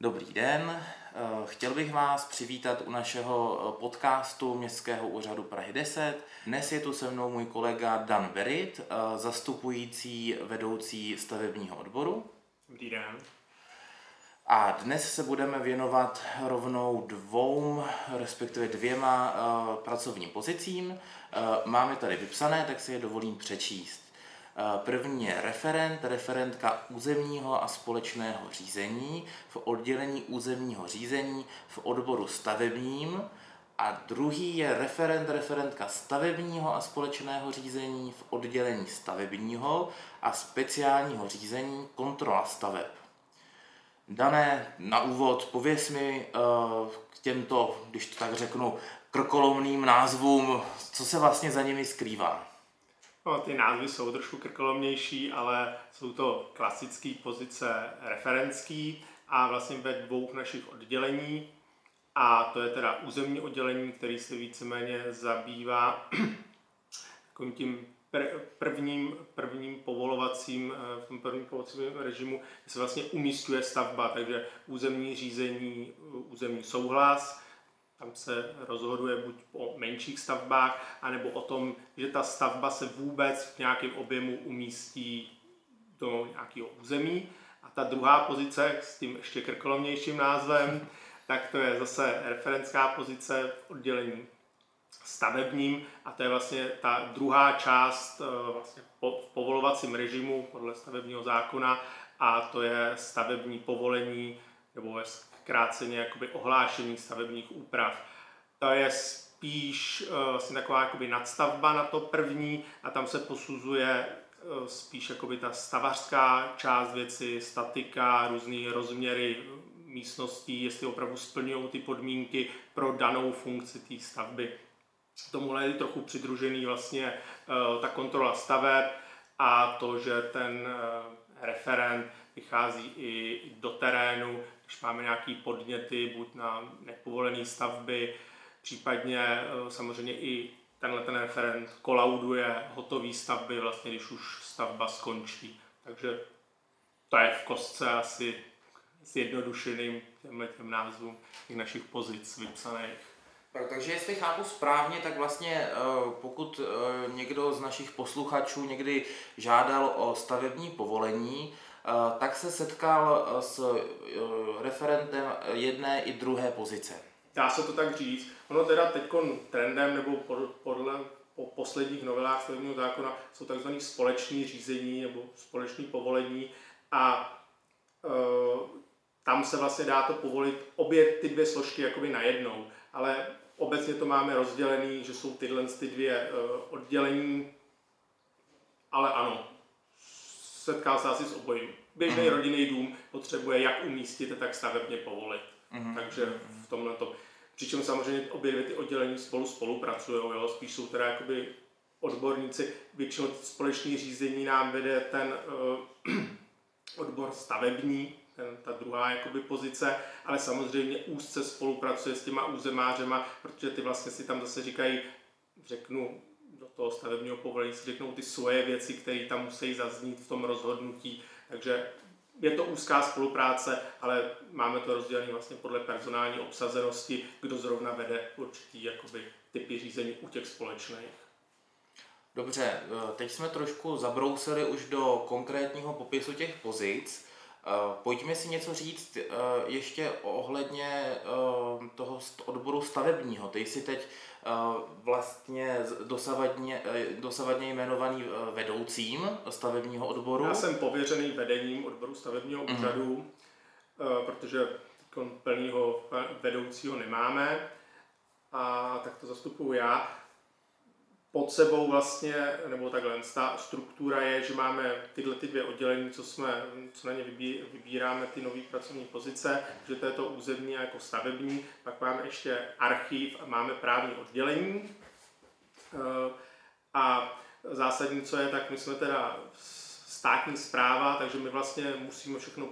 Dobrý den, eh, chtěl bych vás přivítat u našeho eh, podcastu Městského úřadu Prahy 10. Dnes je tu se mnou můj kolega Dan Berit, eh, zastupující vedoucí stavebního odboru. Dobrý den. A dnes se budeme věnovat rovnou dvou, respektive dvěma pracovním pozicím. Máme tady vypsané, tak si je dovolím přečíst. První je referent, referentka územního a společného řízení v oddělení územního řízení v odboru stavebním a druhý je referent, referentka stavebního a společného řízení v oddělení stavebního a speciálního řízení kontrola staveb. Dané, na úvod, pověs mi eh, k těmto, když to tak řeknu, krkolomným názvům, co se vlastně za nimi skrývá. No, ty názvy jsou trošku krkolomnější, ale jsou to klasické pozice referenský a vlastně ve dvou našich oddělení. A to je teda územní oddělení, který se víceméně zabývá takovým tím prvním, prvním povolovacím, eh, v tom prvním povolovacím režimu se vlastně umístuje stavba, takže územní řízení, územní souhlas, tam se rozhoduje buď o menších stavbách, anebo o tom, že ta stavba se vůbec v nějakém objemu umístí do nějakého území. A ta druhá pozice s tím ještě krkolomnějším názvem, tak to je zase referenská pozice v oddělení stavebním a to je vlastně ta druhá část eh, vlastně v povolovacím režimu podle stavebního zákona a to je stavební povolení nebo ve zkráceně jakoby ohlášení stavebních úprav. To je spíš vlastně taková jakoby nadstavba na to první a tam se posuzuje uh, spíš jakoby ta stavařská část věci, statika, různé rozměry místností, jestli opravdu splňují ty podmínky pro danou funkci té stavby. Tomuhle je trochu přidružený vlastně uh, ta kontrola staveb a to, že ten referent vychází i do terénu, když máme nějaké podněty, buď na nepovolené stavby, případně eh, samozřejmě i tenhle ten referent kolauduje hotové stavby, vlastně když už stavba skončí. Takže to je v kostce asi zjednodušeným těmhle těm názvům těch našich pozic vypsaných. Takže jestli chápu správně, tak vlastně eh, pokud eh, někdo z našich posluchačů někdy žádal o stavební povolení, tak se setkal eh, s eh, referentem jedné i druhé pozice. Dá se to tak říct. Ono teda teď trendem nebo podle po posledních novelách stavebního zákona jsou tzv. společné řízení nebo společné povolení a e, tam se vlastně dá to povolit obě ty dvě složky jakoby najednou, ale obecně to máme rozdělený, že jsou tyhle ty dvě e, oddělení, ale ano, setká se asi s obojím. Běžný mm. rodinný dům potřebuje jak umístit, tak stavebně povolit. Mm. Takže v tomhle to. Přičem samozřejmě obě dvě ty oddělení spolu spolupracují, jo? spíš jsou teda jakoby odborníci. Většinou společné řízení nám vede ten uh, odbor stavební, ten, ta druhá jakoby pozice, ale samozřejmě úzce spolupracuje s těma územářema, protože ty vlastně si tam zase říkají, řeknu, toho stavebního povolení si řeknou ty svoje věci, které tam musí zaznít v tom rozhodnutí. Takže je to úzká spolupráce, ale máme to rozdělené vlastně podle personální obsazenosti, kdo zrovna vede určitý jakoby, typy řízení u těch společných. Dobře, teď jsme trošku zabrousili už do konkrétního popisu těch pozic. Eh, pojďme si něco říct eh, ještě ohledně eh, toho odboru stavebního. Ty jsi teď vlastně dosavadně, dosavadně jmenovaný vedoucím stavebního odboru. Já jsem pověřený vedením odboru stavebního mhm. úřadu, mm. protože plného vedoucího nemáme, a tak to zastupuju já pod sebou vlastně, nebo takhle, ta struktura je, že máme tyhle ty dvě oddělení, co, jsme, co na ně vybí, vybíráme, ty nové pracovní pozice, že to je to územní a jako stavební, pak máme ještě archiv a máme právní oddělení. Eh, a zásadní, co je, tak my jsme teda státní zpráva, takže my vlastně musíme všechno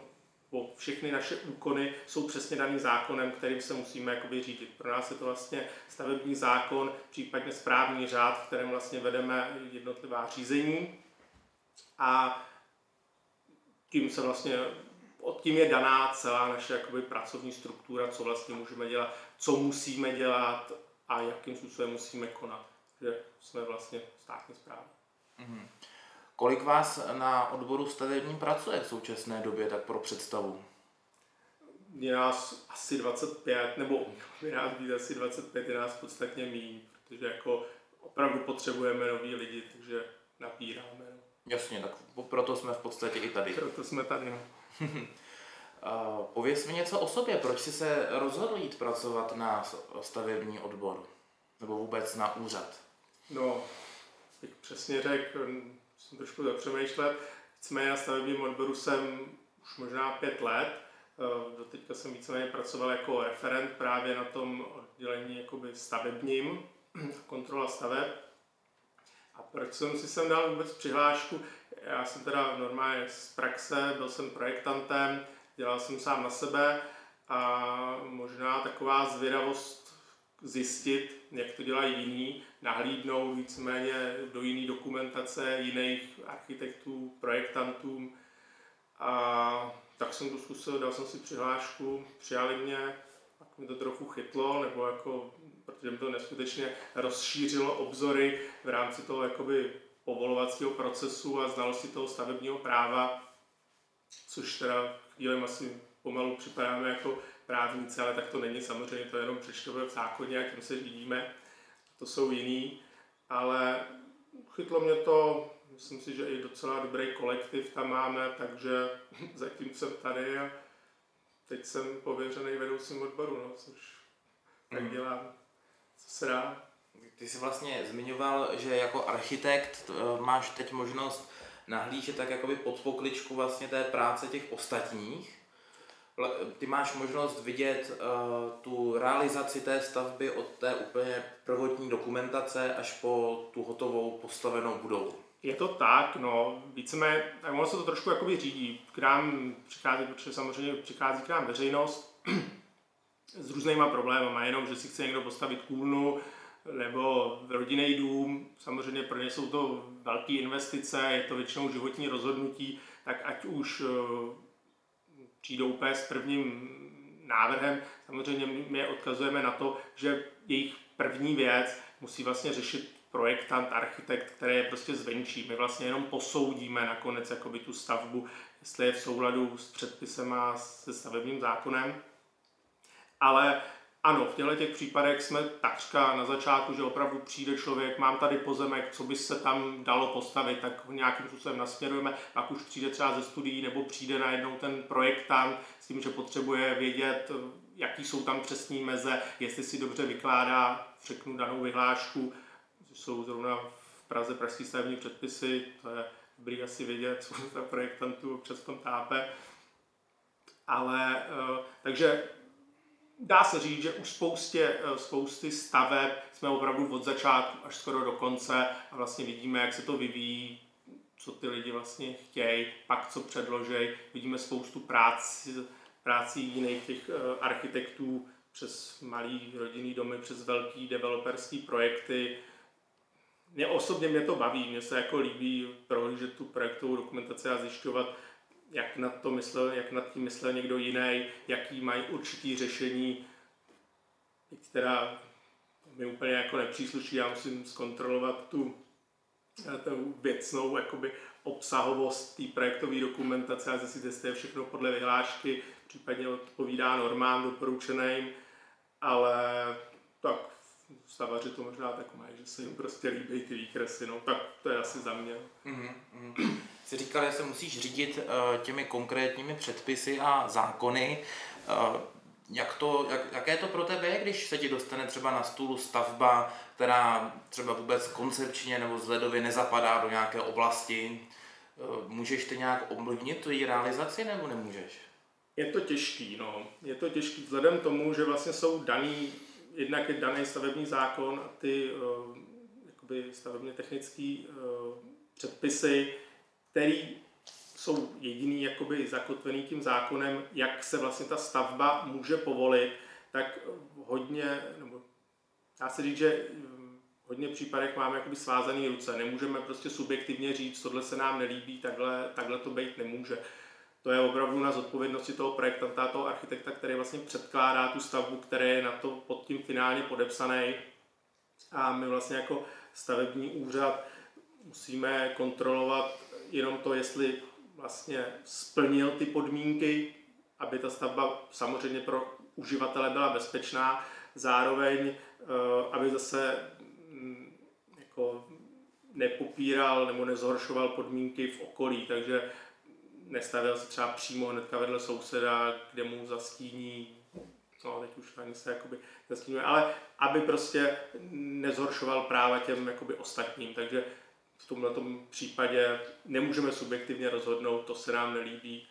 bo všechny naše úkony jsou přesně daný zákonem, kterým se musíme jakoby řídit. Pro nás je to vlastně stavební zákon, případně správní řád, v kterém vlastně vedeme jednotlivá řízení a tím se vlastně od tím je daná celá naše jakoby, pracovní struktura, co vlastně můžeme dělat, co musíme dělat a jakým způsobem musíme konat. Že jsme vlastně státní zpráva. Mm-hmm. Kolik vás na odboru stavebním pracuje v současné době, tak pro představu? Je nás asi 25, nebo je nás být asi 25, je nás podstatně méně, protože jako opravdu potřebujeme nový lidi, takže napíráme. No. Jasně, tak proto jsme v podstatě i tady. Proto jsme tady, no. Pověz mi něco o sobě, proč jsi se rozhodl jít pracovat na stavební odbor? Nebo vůbec na úřad? No, bych přesně řekl, jsem trošku zapřemýšlet. Nicméně na stavebním odboru jsem už možná pět let. Do teďka jsem víceméně pracoval jako referent právě na tom oddělení jakoby stavebním, kontrola staveb. A proč jsem si sem dal vůbec přihlášku? Já jsem teda normálně z praxe, byl jsem projektantem, dělal jsem sám na sebe a možná taková zvědavost zjistit, jak to dělají jiní, nahlídnout víceméně do jiné dokumentace jiných architektů, projektantů. A tak jsem to zkusil, dal jsem si přihlášku, přijali mě, tak mi to trochu chytlo, nebo jako, protože mi to neskutečně rozšířilo obzory v rámci toho jakoby povolovacího procesu a znalosti toho stavebního práva, což teda chvíli asi pomalu připadáme jako právníci, ale tak to není samozřejmě, to je jenom přečtové v zákoně a tím se řídíme, to jsou jiný, ale chytlo mě to, myslím si, že i docela dobrý kolektiv tam máme, takže zatím jsem tady a teď jsem pověřený vedoucím odboru, no, což tak mhm. dělám, co se dá. Ty jsi vlastně zmiňoval, že jako architekt eh, máš teď možnost nahlížet tak jakoby pod pokličku vlastně té práce těch ostatních. Ty máš možnost vidět uh, tu realizaci té stavby od té úplně prvotní dokumentace až po tu hotovou postavenou budovu. Je to tak, no, víceméně, ono se to trošku jakoby řídí. K nám přichází, protože samozřejmě přichází k nám veřejnost s různýma problémy, jenom, že si chce někdo postavit kůlnu, nebo rodinný dům, samozřejmě pro ně jsou to velké investice, je to většinou životní rozhodnutí, tak ať už eh, přijdou úplně s prvním návrhem, samozřejmě my je odkazujeme na to, že jejich první věc musí vlastně řešit projektant, architekt, který je prostě zvenčí. My vlastně jenom posoudíme nakonec jakoby tu stavbu, jestli je v souladu s předpisem a se stavebním zákonem. Ale ano, v těchto těch případech jsme takřka na začátku, že opravdu přijde člověk, mám tady pozemek, co by se tam dalo postavit, tak ho nějakým způsobem nasměrujeme, pak už přijde třeba ze studií nebo přijde najednou ten projektant s tím, že potřebuje vědět, jaký jsou tam přesní meze, jestli si dobře vykládá, řeknu danou vyhlášku, jsou zrovna v Praze pražský stavební předpisy, to je dobrý asi vědět, co za projektantů přes tom tápe. Ale eh, takže dá se říct, že už spoustě, eh, spousty staveb jsme opravdu od začátku až skoro do konce a vlastně vidíme, jak se to vyvíjí, co ty lidi vlastně chtějí, pak co předložej. Vidíme spoustu práci, práci jiných těch eh, architektů přes malý rodinný domy, přes velký developerský projekty. Mě osobně mě to baví, mně se jako líbí prohlížet tu projektovou dokumentaci a zjišťovat, jak nad, to myslel, jak nad tím myslel někdo jiný, jaký mají určitý řešení, která mi úplně jako nepřísluší, já musím zkontrolovat tu, eh, tu věcnou jakoby, obsahovost té projektové dokumentace a zjistit, jestli je všechno podle vyhlášky, případně odpovídá normám doporučeným, ale tak stavaři to možná tak mají, že se jim prostě líbí ty výkresy, no tak to je asi za mě. Mm-hmm jsi říkal, že se musíš řídit uh, těmi konkrétními předpisy a zákony. Uh, jak to, jak, jaké to pro tebe je, když se ti dostane třeba na stůl stavba, která třeba vůbec koncepčně nebo vzhledově nezapadá do nějaké oblasti? Uh, můžeš ty nějak ovlivnit tu její realizaci nebo nemůžeš? Je to těžký, no. Je to těžký vzhledem tomu, že vlastně jsou daný, jednak je daný stavební zákon a ty uh, jakoby stavebně technické uh, předpisy, který jsou jediný jakoby zakotvený tím zákonem, jak se vlastně ta stavba může povolit, tak hodně, nebo dá se říct, že v hodně případech máme jakoby svázané ruce. Nemůžeme prostě subjektivně říct, tohle se nám nelíbí, takhle, takhle to být nemůže. To je opravdu na zodpovědnosti toho projektanta, toho architekta, který vlastně předkládá tu stavbu, který je na to pod tím finálně podepsaný. A my vlastně jako stavební úřad musíme kontrolovat jenom to, jestli vlastně splnil ty podmínky, aby ta stavba samozřejmě pro uživatele byla bezpečná, zároveň, eh, aby zase mm, jako nepopíral nebo nezhoršoval podmínky v okolí, takže nestavil se třeba přímo hnedka vedle souseda, kde mu zastíní, no teď už ani se jakoby zastínuje, ale aby prostě nezhoršoval práva těm jakoby ostatním, takže v tomhle případě nemůžeme subjektivně rozhodnout, to se nám nelíbí,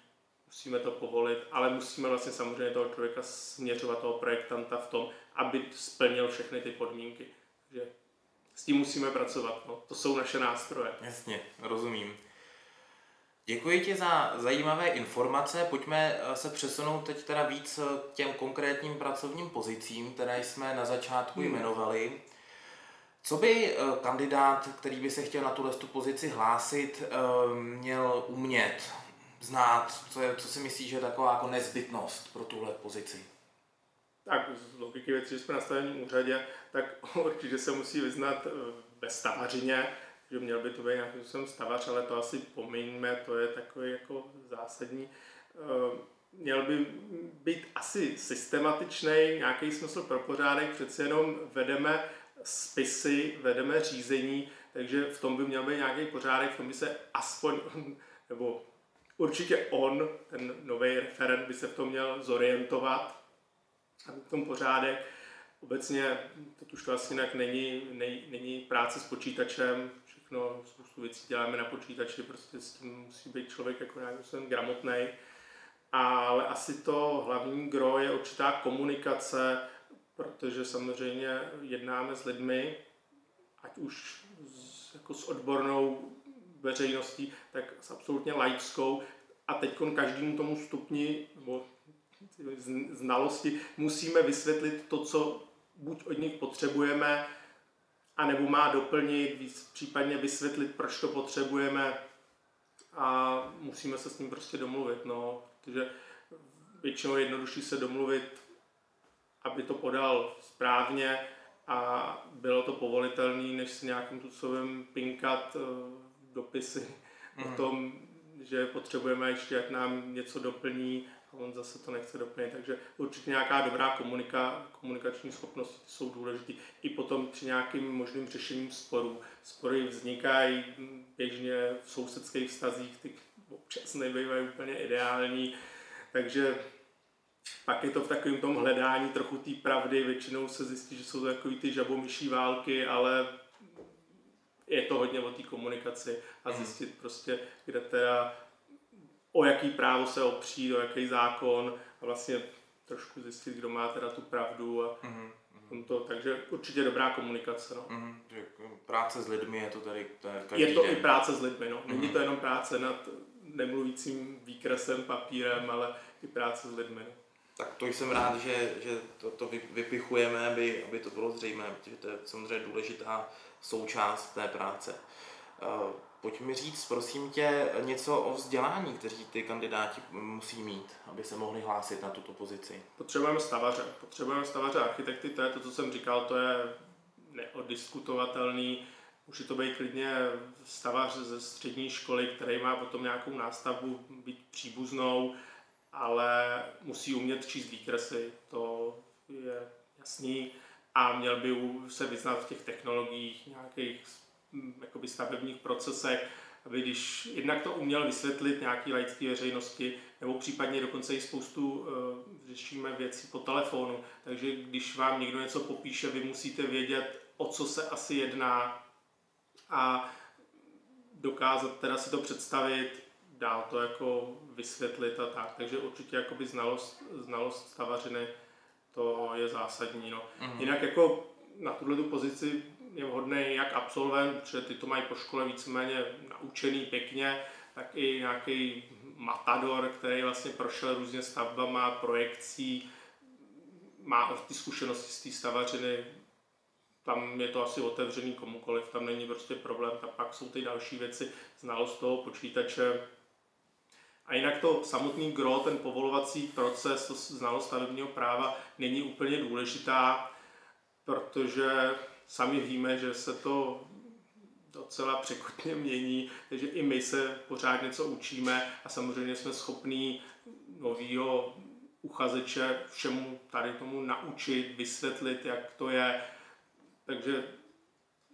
musíme to povolit, ale musíme vlastně samozřejmě toho člověka směřovat, toho projektanta v tom, aby splnil všechny ty podmínky. Takže s tím musíme pracovat. No. To jsou naše nástroje. Jasně, rozumím. Děkuji ti za zajímavé informace. Pojďme eh, se přesunout teď teda víc k těm konkrétním pracovním pozicím, které jsme na začátku hmm. jmenovali. Co by eh, kandidát, který by se chtěl na tuhle tu pozici hlásit, eh, měl umět, znát? Co, je, co si myslíš, že je taková jako nezbytnost pro tuhle pozici? Tak z logiky věcí, že jsme na stavebním úřadě, tak určitě se musí vyznat ve stavařině, že měl by to být nějakým způsobem stavař, ale to asi pomiňme, to je takový jako zásadní. Eh, měl by být asi systematičný, nějaký smysl pro pořádek, přece jenom vedeme spisy, vedeme řízení, takže v tom by měl být nějaký pořádek, v tom by se aspoň, nebo určitě on, ten nový referent, by se v tom měl zorientovat, aby v tom pořádek. Obecně, teď už to asi jinak není, není, není práce s počítačem, všechno, spoustu věcí děláme na počítači, prostě s tím musí být člověk jako nějakým gramotný. Ale asi to hlavní gro je určitá komunikace, protože samozřejmě jednáme s lidmi, ať už s, jako s odbornou veřejností, tak s absolutně laickou. A teď každému tomu stupni nebo znalosti musíme vysvětlit to, co buď od nich potřebujeme, a nebo má doplnit, případně vysvětlit, proč to potřebujeme a musíme se s ním prostě domluvit, no, protože většinou jednodušší se domluvit, aby to podal správně a bylo to povolitelné, než si nějakým způsobem pinkat uh, dopisy mm. o mhm. tom, že potřebujeme ještě, jak nám něco doplní on zase to nechce doplnit. Takže určitě nějaká dobrá komunika, komunikační schopnosti jsou důležité. I potom při nějakým možným řešením sporů. Spory vznikají běžně v sousedských vztazích, ty občas nebývají úplně ideální, takže pak je to v takovém tom hledání trochu té pravdy, většinou se zjistí, že jsou to takový ty žabomyší války, ale je to hodně o té komunikaci a hmm. zjistit prostě, kde teda o jaký právo se opřít, o jaký zákon a vlastně trošku zjistit, kdo má teda tu pravdu a mm-hmm. to, takže určitě dobrá komunikace. No. Mm-hmm. Práce s lidmi je to tady to je každý Je to den. i práce s lidmi, no. Není mm-hmm. to jenom práce nad nemluvícím výkresem, papírem, ale i práce s lidmi. No. Tak to jsem rád, že, že to, to vypichujeme, aby, aby to bylo zřejmé, protože to je samozřejmě důležitá součást té práce. Pojď mi říct, prosím tě, něco o vzdělání, kteří ty kandidáti musí mít, aby se mohli hlásit na tuto pozici. Potřebujeme stavaře. Potřebujeme stavaře architekty, to je to, co jsem říkal, to je neodiskutovatelný. Může to být klidně stavař ze střední školy, který má potom nějakou nástavbu být příbuznou, ale musí umět číst výkresy, to je jasný. A měl by se vyznat v těch technologiích nějakých jakoby stavebních procesech, aby když jednak to uměl vysvětlit nějaký laické veřejnosti, nebo případně dokonce i spoustu uh, řešíme věcí po telefonu, takže když vám někdo něco popíše, vy musíte vědět, o co se asi jedná a dokázat teda si to představit, dál to jako vysvětlit a tak. Takže určitě jakoby znalost, znalost stavařiny to je zásadní. No. Mm-hmm. Jinak jako na tuhle pozici je vhodný jak absolvent, protože ty to mají po škole víceméně naučený pěkně, tak i nějaký matador, který vlastně prošel různě stavbama, projekcí, má ty zkušenosti z té stavařiny, tam je to asi otevřený komukoliv, tam není prostě problém, tak pak jsou ty další věci, znalost toho počítače, A jinak to samotný gro, ten povolovací proces, to znalost stavebního práva není úplně důležitá, protože sami víme, že se to docela překotně mění, takže i my se pořád něco učíme a samozřejmě jsme schopní novýho uchazeče všemu tady tomu naučit, vysvětlit, jak to je. Takže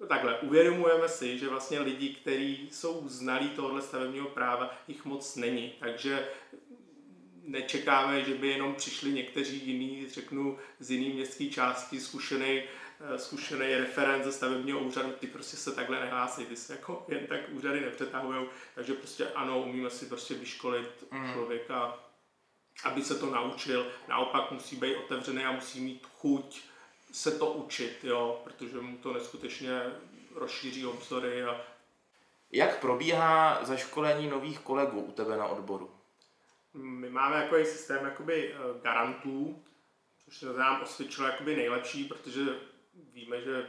takhle, uvědomujeme si, že vlastně lidi, kteří jsou znalí tohohle stavebního práva, jich moc není. Takže nečekáme, že by jenom přišli někteří jiní, řeknu, z jiný městské části, zkušený, zkušený referent ze stavebního úřadu, ty prostě se takhle nehlásí, ty se jako jen tak úřady nepřetahují, takže prostě ano, umíme si prostě vyškolit mm. člověka, aby se to naučil, naopak musí být otevřený a musí mít chuť se to učit, jo, protože mu to neskutečně rozšíří obzory. A... Jak probíhá zaškolení nových kolegů u tebe na odboru? My máme jako systém jakoby eh, garantů, což se nám osvědčilo jakoby nejlepší, protože víme, že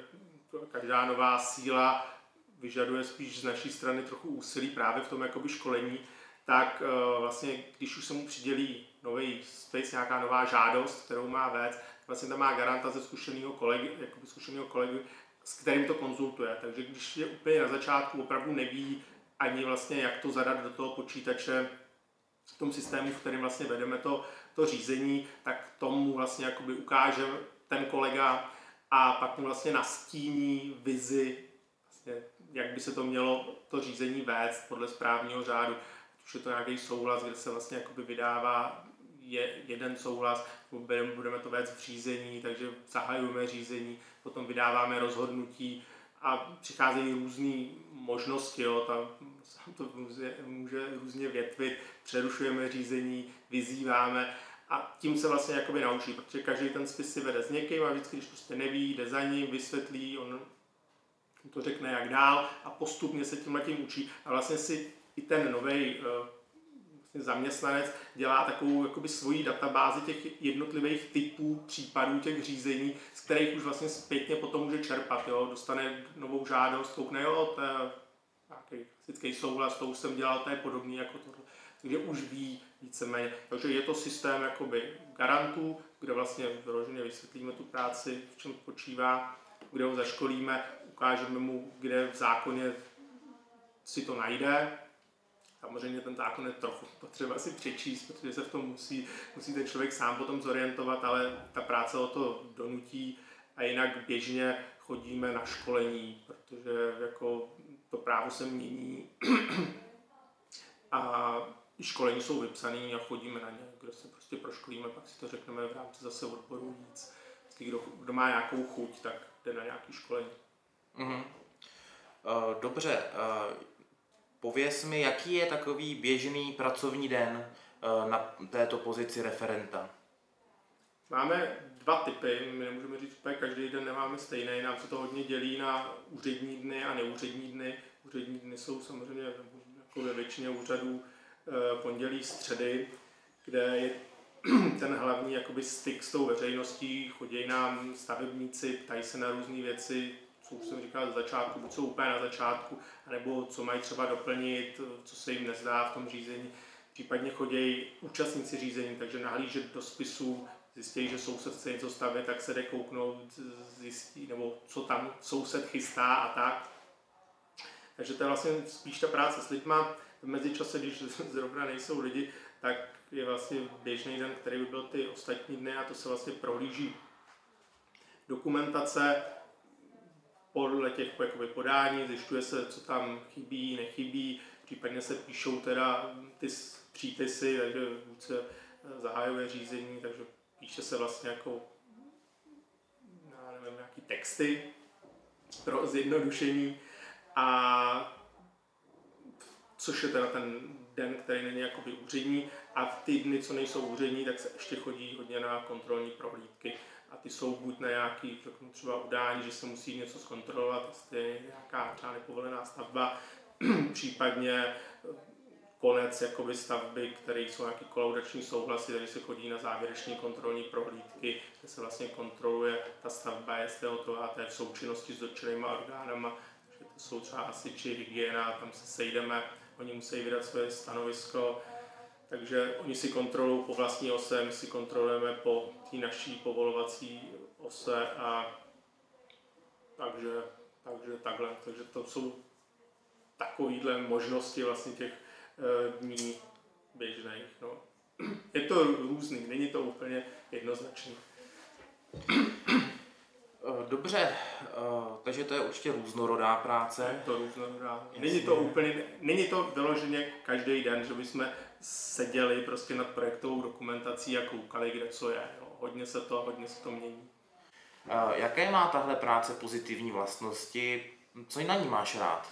každá nová síla vyžaduje spíš z naší strany trochu úsilí právě v tom jakoby školení, tak eh, vlastně, když už se mu přidělí nový space, nějaká nová žádost, kterou má vést, vlastně tam má garanta ze zkušeného kolegy, jakoby zkušeného kolegy, s kterým to konzultuje. Takže když je úplně na začátku, opravdu neví ani vlastně, jak to zadat do toho počítače, v tom systému, v kterém vlastně vedeme to, to řízení, tak tomu vlastně jakoby ukáže ten kolega a pak mu vlastně nastíní vizi, vlastně, jak by se to mělo to řízení vést podle správního řádu. Už je to nějaký souhlas, kde se vlastně jakoby vydává je jeden souhlas, budeme to vést v řízení, takže zahajujeme řízení, potom vydáváme rozhodnutí a přicházejí různé možnosti, jo, tam to může, může různě větvit, přerušujeme řízení, vyzýváme a tím se vlastně jakoby naučí, protože každý ten spis si vede s někým a vždycky, když prostě neví, jde za ním, vysvětlí, on to řekne jak dál a postupně se tím tím učí a vlastně si i ten nový uh, vlastně zaměstnanec dělá takovou jakoby svoji databázi těch jednotlivých typů případů těch řízení, z kterých už vlastně zpětně potom může čerpat. Jo? Dostane novou žádost, koukne, jo, to je nějaký klasický souhlas, to už jsem dělal, to je podobný jako tohle. Takže už ví víceméně. Takže je to systém jakoby garantů, kde vlastně vyloženě vysvětlíme tu práci, v čem spočívá, kde ho zaškolíme, ukážeme mu, kde v zákoně si to najde, Samozřejmě ten zákon je trochu potřeba si přečíst, protože se v tom musí, musí ten člověk sám potom zorientovat, ale ta práce o to donutí a jinak běžně chodíme na školení, protože jako to právo se mění a školení jsou vypsané a chodíme na ně, kde se prostě proškolíme, pak si to řekneme v rámci zase odboru víc. Kdo, kdo má nějakou chuť, tak jde na nějaké školení. Mm-hmm. Uh, dobře, uh, Pověz mi, jaký je takový běžný pracovní den eh, na této pozici referenta? Máme dva typy, my nemůžeme říct úplně každý den nemáme stejný, nám se to hodně dělí na úřední dny a neúřední dny. Úřední dny jsou samozřejmě jako ve většině úřadů eh, pondělí, středy, kde je ten hlavní jakoby styk s tou veřejností, chodí nám stavebníci, ptají se na různé věci, co už jsem říkal za začátku, buď jsou úplně na začátku, nebo co mají třeba doplnit, co se jim nezdá v tom řízení. Případně chodí účastníci řízení, takže nahlížet do spisu, zjistí, že soused chce něco stavět, tak se jde kouknout, zjistí, nebo co tam soused chystá a tak. Takže to je vlastně spíš ta práce s lidma. V mezičase, když zrovna nejsou lidi, tak je vlastně běžný den, který by byl ty ostatní dny a to se vlastně prohlíží. Dokumentace, podle těch jakoby, podání, zjišťuje se, co tam chybí, nechybí, případně se píšou teda ty přípisy, takže se eh, zahájuje řízení, takže píše se vlastně jako já nevím, nějaký texty pro zjednodušení. A což je teda ten den, který není jakoby úřední a v ty dny, co nejsou úřední, tak se ještě chodí hodně na kontrolní prohlídky. A ty jsou buď na nějaký řeknu, třeba udání, že se musí něco zkontrolovat, jestli je nějaká třeba nepovolená stavba, případně eh, konec jakoby stavby, které jsou nějaký kolaudační souhlasy, takže se chodí na závěrečné kontrolní prohlídky, kde se vlastně kontroluje ta stavba, jestli je hotová, to je v součinnosti s dotčenými orgánama, že to jsou třeba hasiči, hygiena, tam se sejdeme, oni musí vydat své stanovisko, Takže oni si kontrolují po vlastní ose, my si kontrolujeme po té naší povolovací ose a takže, takže takhle. Takže to jsou takovýhle možnosti vlastně těch e, dní běžných. No. Je to různý, není to úplně jednoznačný. Eh, dobře, eh, takže to je určitě různorodá práce. Je to různorodá. Není to úplně, není to vyloženě každý den, že bychom seděli prostě nad projektovou dokumentací a koukali, kde co je. Jo. Hodně se to, hodně se to mění. Eh, jaké má tahle práce pozitivní vlastnosti? Co na ní máš rád?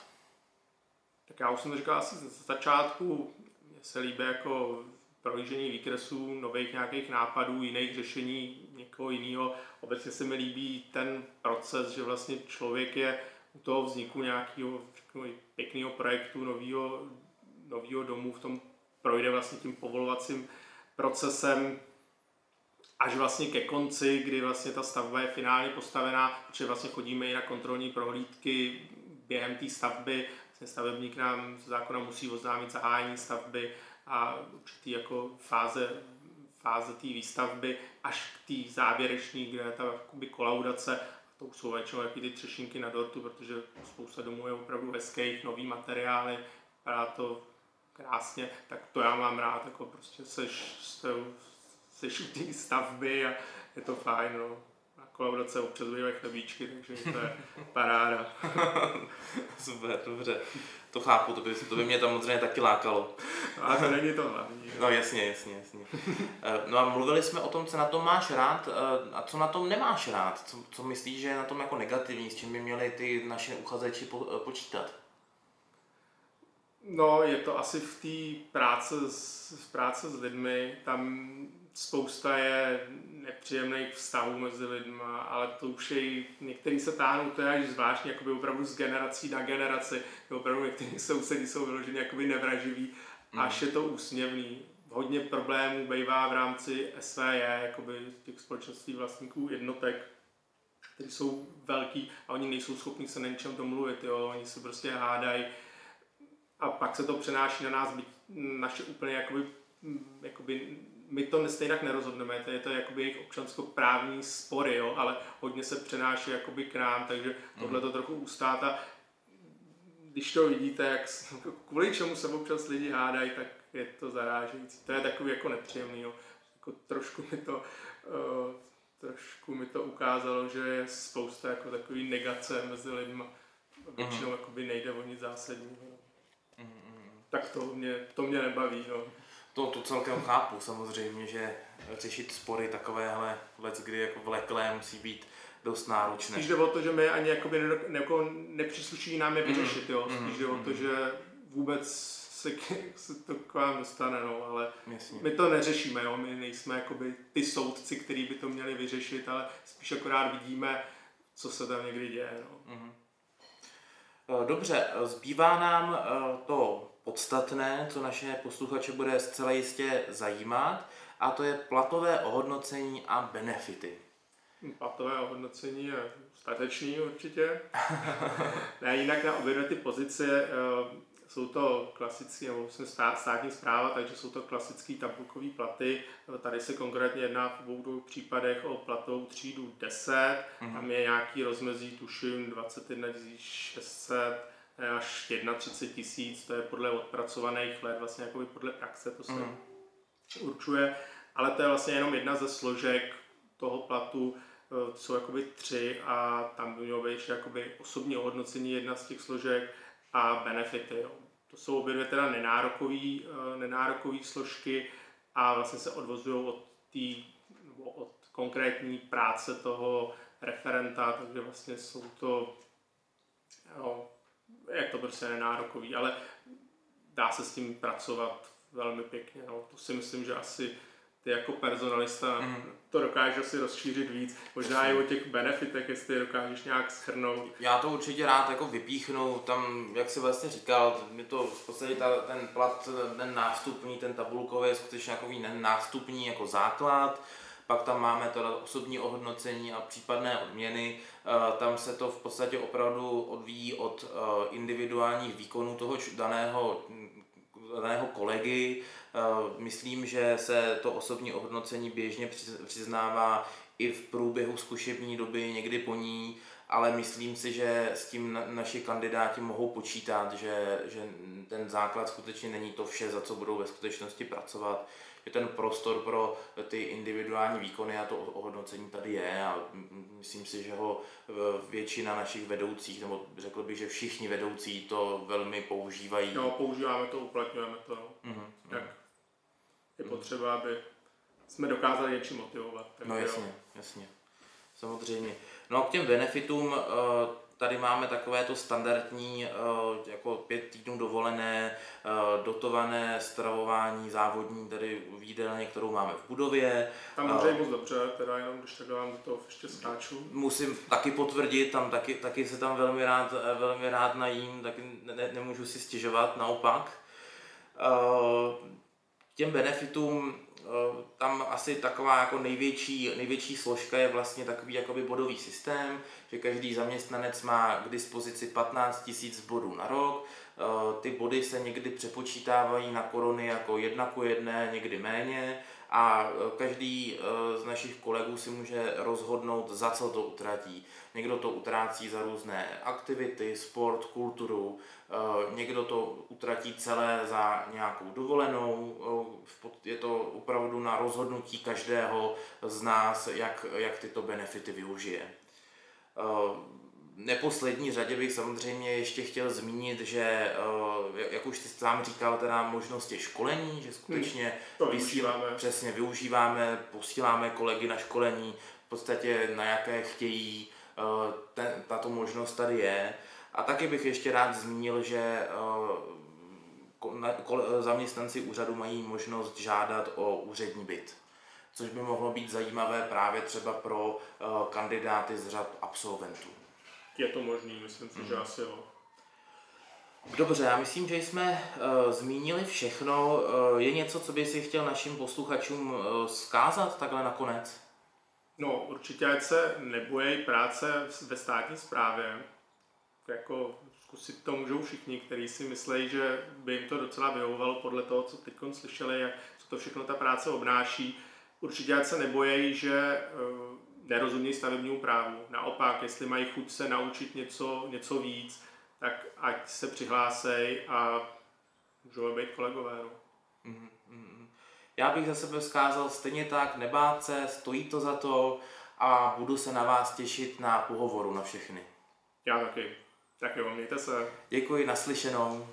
Tak já už jsem to říkal asi z začátku. Mně se líbí jako prohlížení výkresů, nových nějakých nápadů, jiných řešení někoho jiného. Obecně se mi líbí ten proces, že vlastně člověk je u toho vzniku nějakého pěkného projektu, nového, domu v tom projde vlastně tím povolovacím procesem až vlastně ke konci, kdy vlastně ta stavba je finálně postavená, protože vlastně chodíme i na kontrolní prohlídky během té stavby. Vlastně stavebník nám zákona musí oznámit zahájení stavby a určitý jako fáze, fáze té výstavby až k té závěrečné, kde je ta kolaudace, to už jsou většinou ty třešinky na dortu, protože spousta domů je opravdu hezkých, nový materiály, vypadá to krásně, tak to já mám rád, jako prostě seš, seš u té stavby a je to fajn, no. A kolaudace občas bývají chlebíčky, takže to je paráda. Super, dobře. To chápu, to by, to by mě tam samozřejmě taky lákalo. A to není to hlavní. No jasně, jasně, jasně. Eh, no a mluvili jsme o tom, co na tom máš rád eh, a co na tom nemáš rád. Co, co myslíš, že je na tom jako negativní, s čím by měli ty naše uchazeči po, eh, počítat? No, je to asi v té práce, v práce s lidmi, tam spousta je nepříjemných vztahů mezi lidmi, ale to už je, některý se táhnou to je až zvláštně, jakoby opravdu z generací na generaci, opravdu některý sousedí jsou vyloženě jakoby nevraživí, mm. až je to úsměvný. Hodně problémů bývá v rámci SVJ, jakoby těch společností vlastníků jednotek, které jsou velký a oni nejsou schopni se na něčem domluvit, jo? oni se prostě hádají a pak se to přenáší na nás, byť naše úplně jakoby, jakoby my to stejně nerozhodneme, to je to jakoby jejich občanskoprávní spory, jo, ale hodně se přenáší jakoby k nám, takže tohle to mhm. trochu ustát a když to vidíte, jak, kvůli čemu se občas lidi hádají, tak je to zarážející. To je takový jako nepříjemný, jo. Jako trošku mi to, uh, trošku mi to ukázalo, že je spousta jako takový negace mezi lidmi. Většinou mm. jakoby nejde o nic zásadního. Mm. Tak to mě, to mě nebaví, no. To, to celkem chápu samozřejmě, že řešit spory takovéhle let, kdy jako vleklé musí být dost náročné. Spíš jde o to, že my ani jakoby ne, jako nepřísluší nám je vyřešit, mm, jo. Spíš mm, jde o to, mm. že vůbec se, se to k vám dostane, no, ale Jasně. my to neřešíme, jo. My nejsme jakoby ty soudci, kteří by to měli vyřešit, ale spíš akorát vidíme, co se tam někdy děje, no. Mm. Dobře, zbývá nám eh, to podstatné, co naše posluchače bude zcela jistě zajímat, a to je platové ohodnocení a benefity. Platové ohodnocení je statečný určitě. ne, jinak na obě ty pozice uh, jsou to klasické, nebo jsem státní zpráva, takže jsou to klasické tabulkové platy. Tady se konkrétně jedná v obou dvou případech o platovou třídu 10. Mm-hmm. Tam je nějaký rozmezí, tuším, 21 600 až 31 tisíc, to je podle odpracovaných let, vlastně jako podle praxe to se mm. určuje, ale to je vlastně jenom jedna ze složek toho platu, to jsou jakoby tři a tam by mělo být ještě jakoby osobní ohodnocení jedna z těch složek a benefity. Jo. To jsou obě dvě teda nenárokový, eh, nenárokový složky a vlastně se odvozují od té od konkrétní práce toho referenta, takže vlastně jsou to jo, je to prostě nenárokový, ale dá se s tím pracovat velmi pěkně. No. To si myslím, že asi ty jako personalista mm. to dokážeš asi rozšířit víc. Možná i o těch benefitech, jestli je dokážeš nějak schrnout. Já to určitě rád jako vypíchnu, tam, jak jsi vlastně říkal, mi to v podstatě ta, ten plat, ten nástupní, ten tabulkový je skutečně takový nástupní jako základ pak tam máme to osobní ohodnocení a případné odměny. Eh, tam se to v podstatě opravdu odvíjí od eh, individuálních výkonů toho daného daného kolegy. Myslím, že se to osobní ohodnocení běžně přiznává i v průběhu zkušební doby, někdy po ní, ale myslím si, že s tím naši kandidáti mohou počítat, že, že ten základ skutečně není to vše, za co budou ve skutečnosti pracovat, že ten prostor pro ty individuální výkony a to ohodnocení tady je a myslím si, že ho většina našich vedoucích, nebo řekl bych, že všichni vedoucí to velmi používají. No, používáme to, uplatňujeme to. Mm-hmm. Tak je potřeba, aby jsme dokázali něčím motivovat. Tak no jasně, jo. jasně. Samozřejmě. No a k těm benefitům eh, tady máme takové to standardní eh, jako pět týdnů dovolené, eh, dotované stravování závodní, tedy výdelně, kterou máme v budově. Tam může moc dobře, teda jenom když tak vám do toho ještě skáču. Musím taky potvrdit, tam taky, taky se tam velmi rád, velmi rád najím, taky ne, nemůžu si stěžovat, naopak. Těm benefitům Eh, tam asi taková jako největší, největší složka je vlastně takový jakoby bodový systém, že každý zaměstnanec má k dispozici 15 000 bodů na rok, eh, ty body se někdy přepočítávají na korony jako jedna ku jedné, někdy méně a eh, každý z našich kolegů si může rozhodnout, za co to utratí. Někdo to utrácí za různé aktivity, sport, kulturu, Eh, někdo to utratí celé za nějakou dovolenou, eh, je to opravdu na rozhodnutí každého z nás, jak, jak tyto benefity využije. Eh, neposlední řadě bych samozřejmě ještě chtěl zmínit, že, jak už jste sám říkal, teda možnost je školení, že skutečně hmm, vysíláme. přesně využíváme, posíláme kolegy na školení, v podstatě na jaké chtějí, ten, tato možnost tady je. A taky bych ještě rád zmínil, že eh, zaměstnanci úřadu mají možnost žádat o úřední byt, což by mohlo být zajímavé právě třeba pro eh, kandidáty z řad absolventů. Je to možný, myslím si, mm. že mhm. asi jo. Dobře, já myslím, že jsme uh, zmínili všechno. Uh, je něco, co by si chtěl našim posluchačům uh, zkázat takhle nakonec? No, určitě, ať se nebojí práce ve státní správě, jako zkusit to můžou všichni, kteří si myslí, že by jim to docela vyhovovalo podle toho, co teď slyšeli, jak, co to všechno ta práce obnáší. Určitě ať se nebojí, že uh, nerozumějí stavebnímu právu. Naopak, jestli mají chuť se naučit něco, něco víc, tak ať se přihlásej a můžou být kolegové. No. Mm-hmm. Já bych za sebe vzkázal stejně tak, nebát se, stojí to za to a budu se na vás těšit na pohovoru na všechny. Já taky. Tak jo, mějte se. Děkuji, naslyšenou.